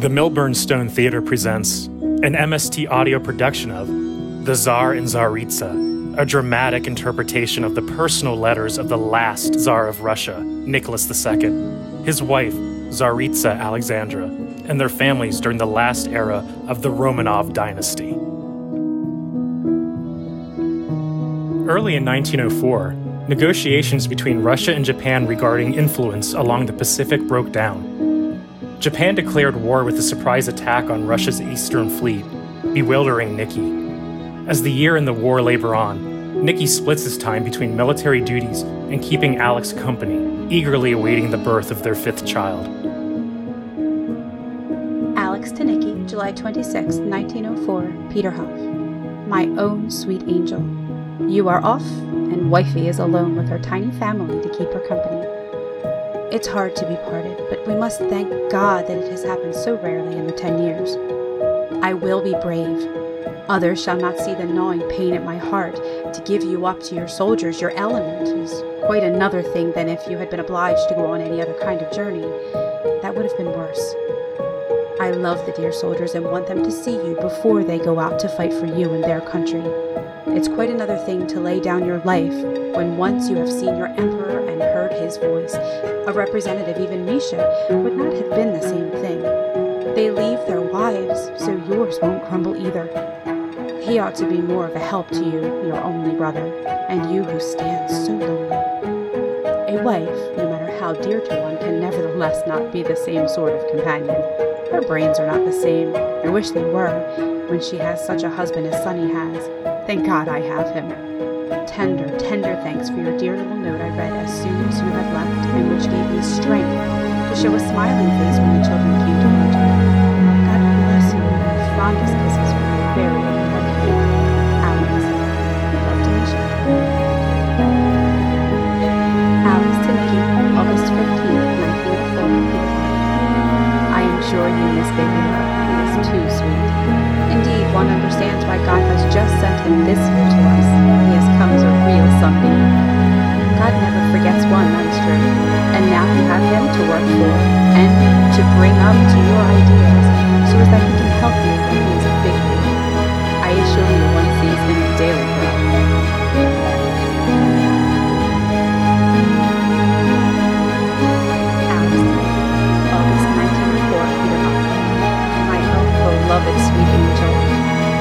The Milburn Stone Theater presents an MST audio production of The Tsar and Tsaritsa, a dramatic interpretation of the personal letters of the last Tsar of Russia, Nicholas II, his wife, Tsaritsa Alexandra, and their families during the last era of the Romanov dynasty. Early in 1904, negotiations between Russia and Japan regarding influence along the Pacific broke down. Japan declared war with a surprise attack on Russia's Eastern Fleet, bewildering Nicky. As the year and the war labor on, Nicky splits his time between military duties and keeping Alex company, eagerly awaiting the birth of their fifth child. Alex to Nicky, July 26, 1904, Peterhof. My own sweet angel. You are off, and wifey is alone with her tiny family to keep her company. It's hard to be parted, but we must thank God that it has happened so rarely in the ten years. I will be brave. Others shall not see the gnawing pain at my heart. To give you up to your soldiers, your element, is quite another thing than if you had been obliged to go on any other kind of journey. That would have been worse. I love the dear soldiers and want them to see you before they go out to fight for you and their country. It's quite another thing to lay down your life when once you have seen your emperor and heard his voice. A representative, even Misha, would not have been the same thing. They leave their wives, so yours won't crumble either. He ought to be more of a help to you, your only brother, and you who stand so lonely. A wife, no matter how dear to one, can nevertheless not be the same sort of companion. Her brains are not the same. I wish they were, when she has such a husband as Sunny has. Thank God I have him. Tender, tender thanks for your dear little note I read as soon as you had left, and which gave me strength to show a smiling face when the children came to you. God bless you. Fondest kisses from your very own Alex. Love to Misha. Alex to Nicky, August 15th, 1904. I am sure you miss baby one understands why God has just sent him this year to us. He has come as a real sunbeam.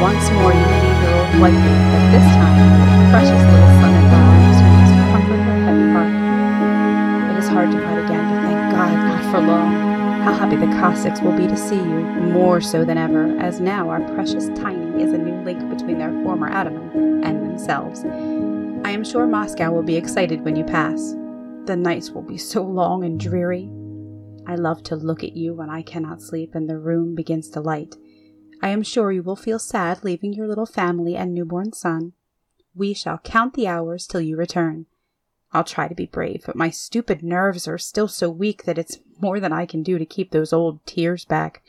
Once more you leave your old white wifey, but this time a precious little son in her arms who must comfort her heavy heart. It is hard to part again, but thank God not for long. How happy the Cossacks will be to see you, more so than ever, as now our precious Tiny is a new link between their former Ataman and themselves. I am sure Moscow will be excited when you pass. The nights will be so long and dreary. I love to look at you when I cannot sleep and the room begins to light. I am sure you will feel sad leaving your little family and newborn son. We shall count the hours till you return. I'll try to be brave, but my stupid nerves are still so weak that it's more than I can do to keep those old tears back.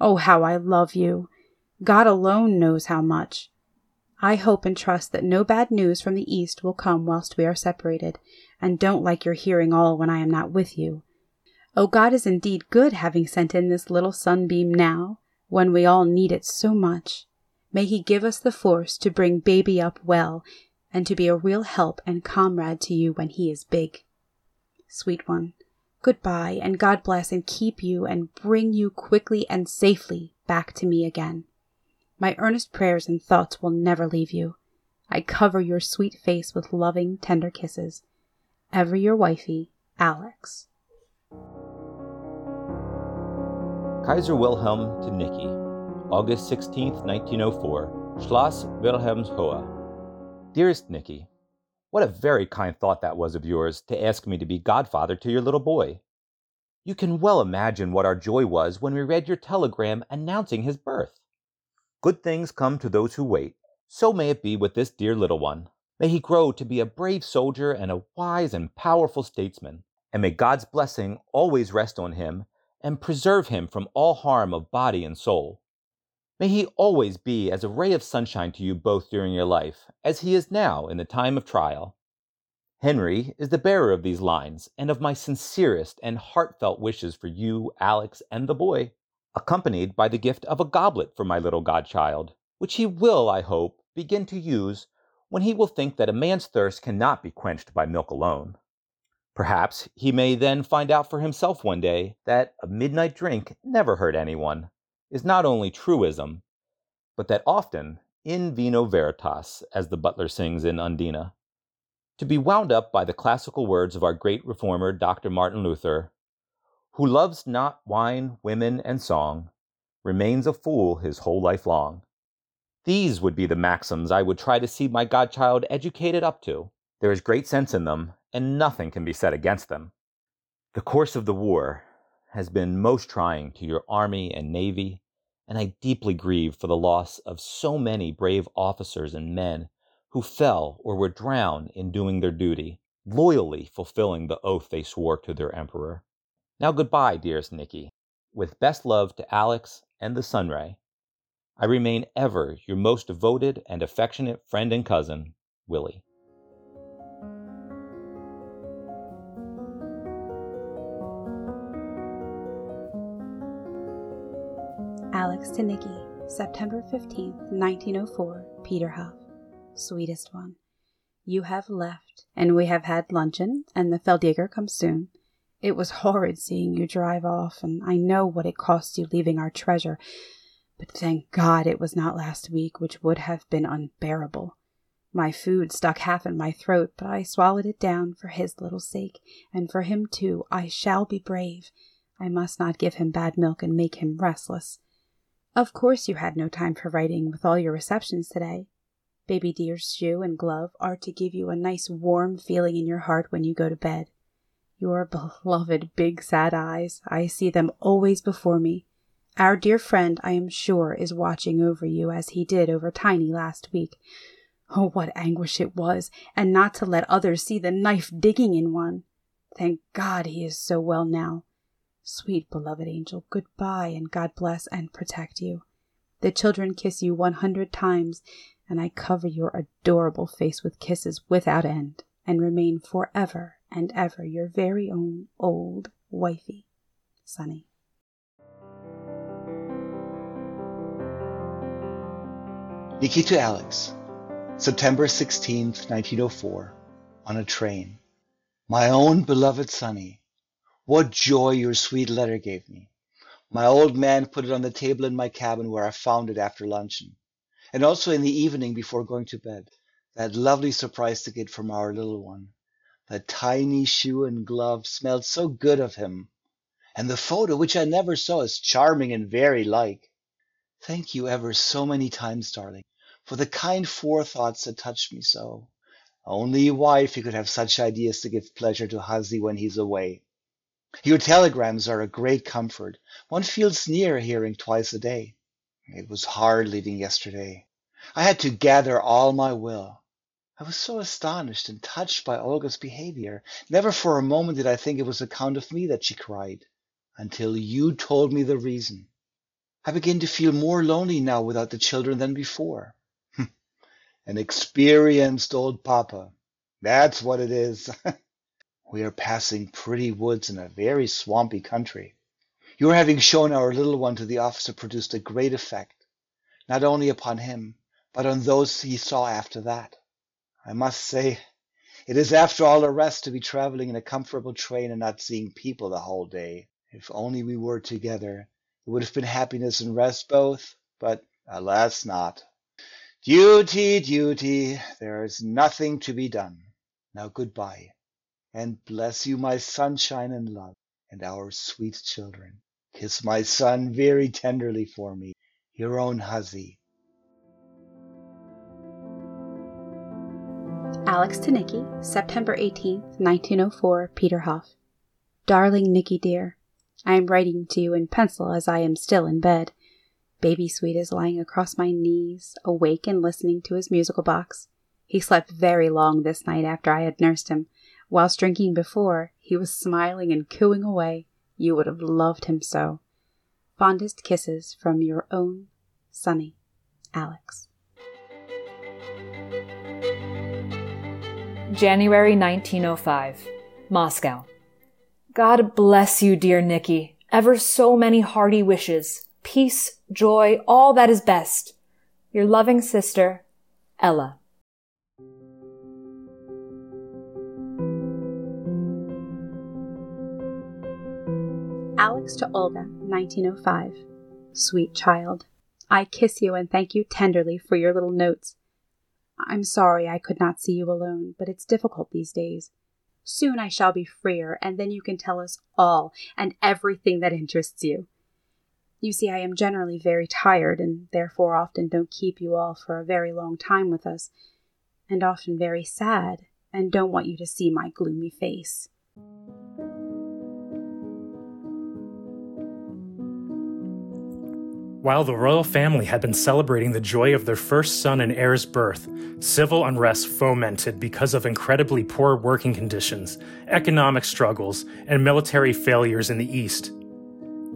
Oh, how I love you! God alone knows how much. I hope and trust that no bad news from the East will come whilst we are separated, and don't like your hearing all when I am not with you. Oh, God is indeed good having sent in this little sunbeam now, when we all need it so much. May He give us the force to bring baby up well, and to be a real help and comrade to you when he is big. Sweet one, goodbye, and God bless and keep you and bring you quickly and safely back to me again. My earnest prayers and thoughts will never leave you. I cover your sweet face with loving, tender kisses. Ever your wifey, Alex. Kaiser Wilhelm to Nicky, August 16, 1904, Schloss Wilhelmshohe. Dearest Nicky, what a very kind thought that was of yours to ask me to be godfather to your little boy. You can well imagine what our joy was when we read your telegram announcing his birth. Good things come to those who wait. So may it be with this dear little one. May he grow to be a brave soldier and a wise and powerful statesman, and may God's blessing always rest on him and preserve him from all harm of body and soul. May he always be as a ray of sunshine to you both during your life, as he is now in the time of trial. Henry is the bearer of these lines and of my sincerest and heartfelt wishes for you, Alex, and the boy. accompanied by the gift of a goblet for my little godchild, which he will, I hope, begin to use when he will think that a man's thirst cannot be quenched by milk alone. Perhaps he may then find out for himself one day that a midnight drink never hurt anyone, is not only truism, but that often in vino veritas, as the butler sings in Undina. To be wound up by the classical words of our great reformer, Dr. Martin Luther, who loves not wine, women, and song, remains a fool his whole life long. These would be the maxims I would try to see my godchild educated up to. There is great sense in them, and nothing can be said against them. The course of the war has been most trying to your army and navy, and I deeply grieve for the loss of so many brave officers and men who fell or were drowned in doing their duty, loyally fulfilling the oath they swore to their emperor. Now goodbye, dearest Nicky. With best love to Alex and the Sunray, I remain ever your most devoted and affectionate friend and cousin, Willie. Alex to Nicky, September 15th, 1904, Peterhof. Sweetest one, you have left, and we have had luncheon, and the Feldjäger comes soon. It was horrid seeing you drive off, and I know what it cost you leaving our treasure, but thank God it was not last week, which would have been unbearable. My food stuck half in my throat, but I swallowed it down for his little sake, and for him too. I shall be brave. I must not give him bad milk and make him restless. Of course you had no time for writing with all your receptions today. Baby dear's shoe and glove are to give you a nice warm feeling in your heart when you go to bed. Your beloved big sad eyes, I see them always before me. Our dear friend, I am sure, is watching over you as he did over Tiny last week. Oh, what anguish it was, and not to let others see the knife digging in one. Thank God he is so well now. Sweet beloved angel, good goodbye, and God bless and protect you. The children kiss you one hundred times, and I cover your adorable face with kisses without end, and remain forever and ever your very own old wifey, Sunny. Nicky to Alex, September 16th, 1904, on a train. My own beloved Sunny, what joy your sweet letter gave me! My old man put it on the table in my cabin where I found it after luncheon, and also in the evening before going to bed. That lovely surprise ticket from our little one. That tiny shoe and glove smelled so good of him. And the photo, which I never saw, is charming and very like. Thank you ever so many times, darling, for the kind forethoughts that touched me so. Only a wife could have such ideas to give pleasure to Huzzy when he's away. Your telegrams are a great comfort. One feels near hearing twice a day. It was hard leaving yesterday. I had to gather all my will. I was so astonished and touched by Olga's behavior. Never for a moment did I think it was account of me that she cried, until you told me the reason. I begin to feel more lonely now without the children than before. An experienced old papa. That's what it is. We are passing pretty woods in a very swampy country. Your having shown our little one to the officer produced a great effect, not only upon him, but on those he saw after that. I must say, it is after all a rest to be traveling in a comfortable train and not seeing people the whole day. If only we were together, it would have been happiness and rest both, but alas not. Duty, duty, there is nothing to be done. Now goodbye and bless you, my sunshine and love, and our sweet children. Kiss my son very tenderly for me, your own Huzzy. Alex to Nicky, September 18th, 1904, Peterhof. Darling Nicky dear, I am writing to you in pencil as I am still in bed. Baby Sweet is lying across my knees, awake and listening to his musical box. He slept very long this night after I had nursed him, Whilst drinking before, he was smiling and cooing away. You would have loved him so. Fondest kisses from your own Sunny, Alex. January 1905, Moscow. God bless you, dear Nicky. Ever so many hearty wishes, peace, joy, all that is best. Your loving sister, Ella. Alex to Olga, 1905. Sweet child, I kiss you and thank you tenderly for your little notes. I'm sorry I could not see you alone, but it's difficult these days. Soon I shall be freer, and then you can tell us all and everything that interests you. You see, I am generally very tired, and therefore often don't keep you all for a very long time with us, and often very sad, and don't want you to see my gloomy face. While the royal family had been celebrating the joy of their first son and heir's birth, civil unrest fomented because of incredibly poor working conditions, economic struggles, and military failures in the East.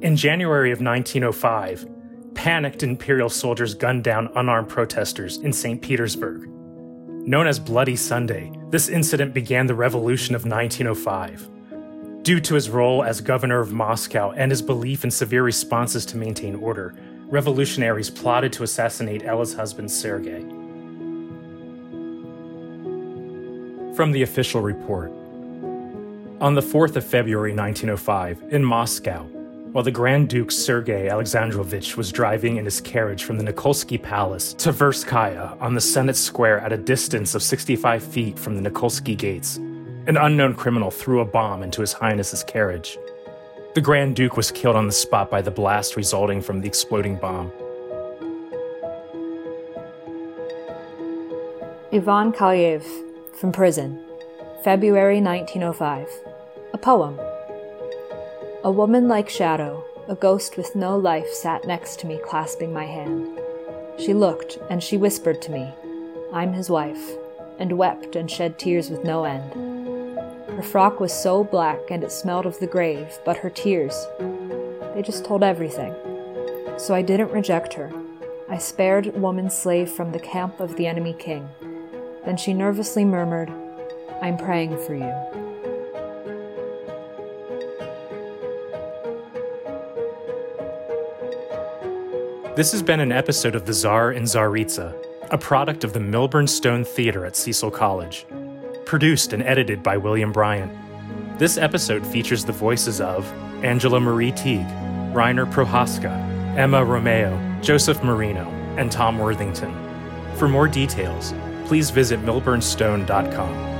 In January of 1905, panicked imperial soldiers gunned down unarmed protesters in St. Petersburg. Known as Bloody Sunday, this incident began the Revolution of 1905. Due to his role as governor of Moscow and his belief in severe responses to maintain order, revolutionaries plotted to assassinate Ella's husband Sergei. From the official report On the 4th of February 1905, in Moscow, while the Grand Duke Sergei Alexandrovich was driving in his carriage from the Nikolsky Palace to Tverskaya on the Senate Square at a distance of 65 feet from the Nikolsky Gates, an unknown criminal threw a bomb into His Highness's carriage. The Grand Duke was killed on the spot by the blast resulting from the exploding bomb. Ivan Kalyayev, from prison, February 1905. A poem. A woman like shadow, a ghost with no life, sat next to me, clasping my hand. She looked, and she whispered to me, I'm his wife, and wept and shed tears with no end. Her frock was so black and it smelled of the grave, but her tears, they just told everything. So I didn't reject her. I spared woman slave from the camp of the enemy king. Then she nervously murmured, I'm praying for you. This has been an episode of The Tsar and Tsaritsa, a product of the Milburn Stone Theater at Cecil College produced and edited by William Bryant. This episode features the voices of Angela Marie Teague, Reiner Prohaska, Emma Romeo, Joseph Marino, and Tom Worthington. For more details, please visit milburnstone.com.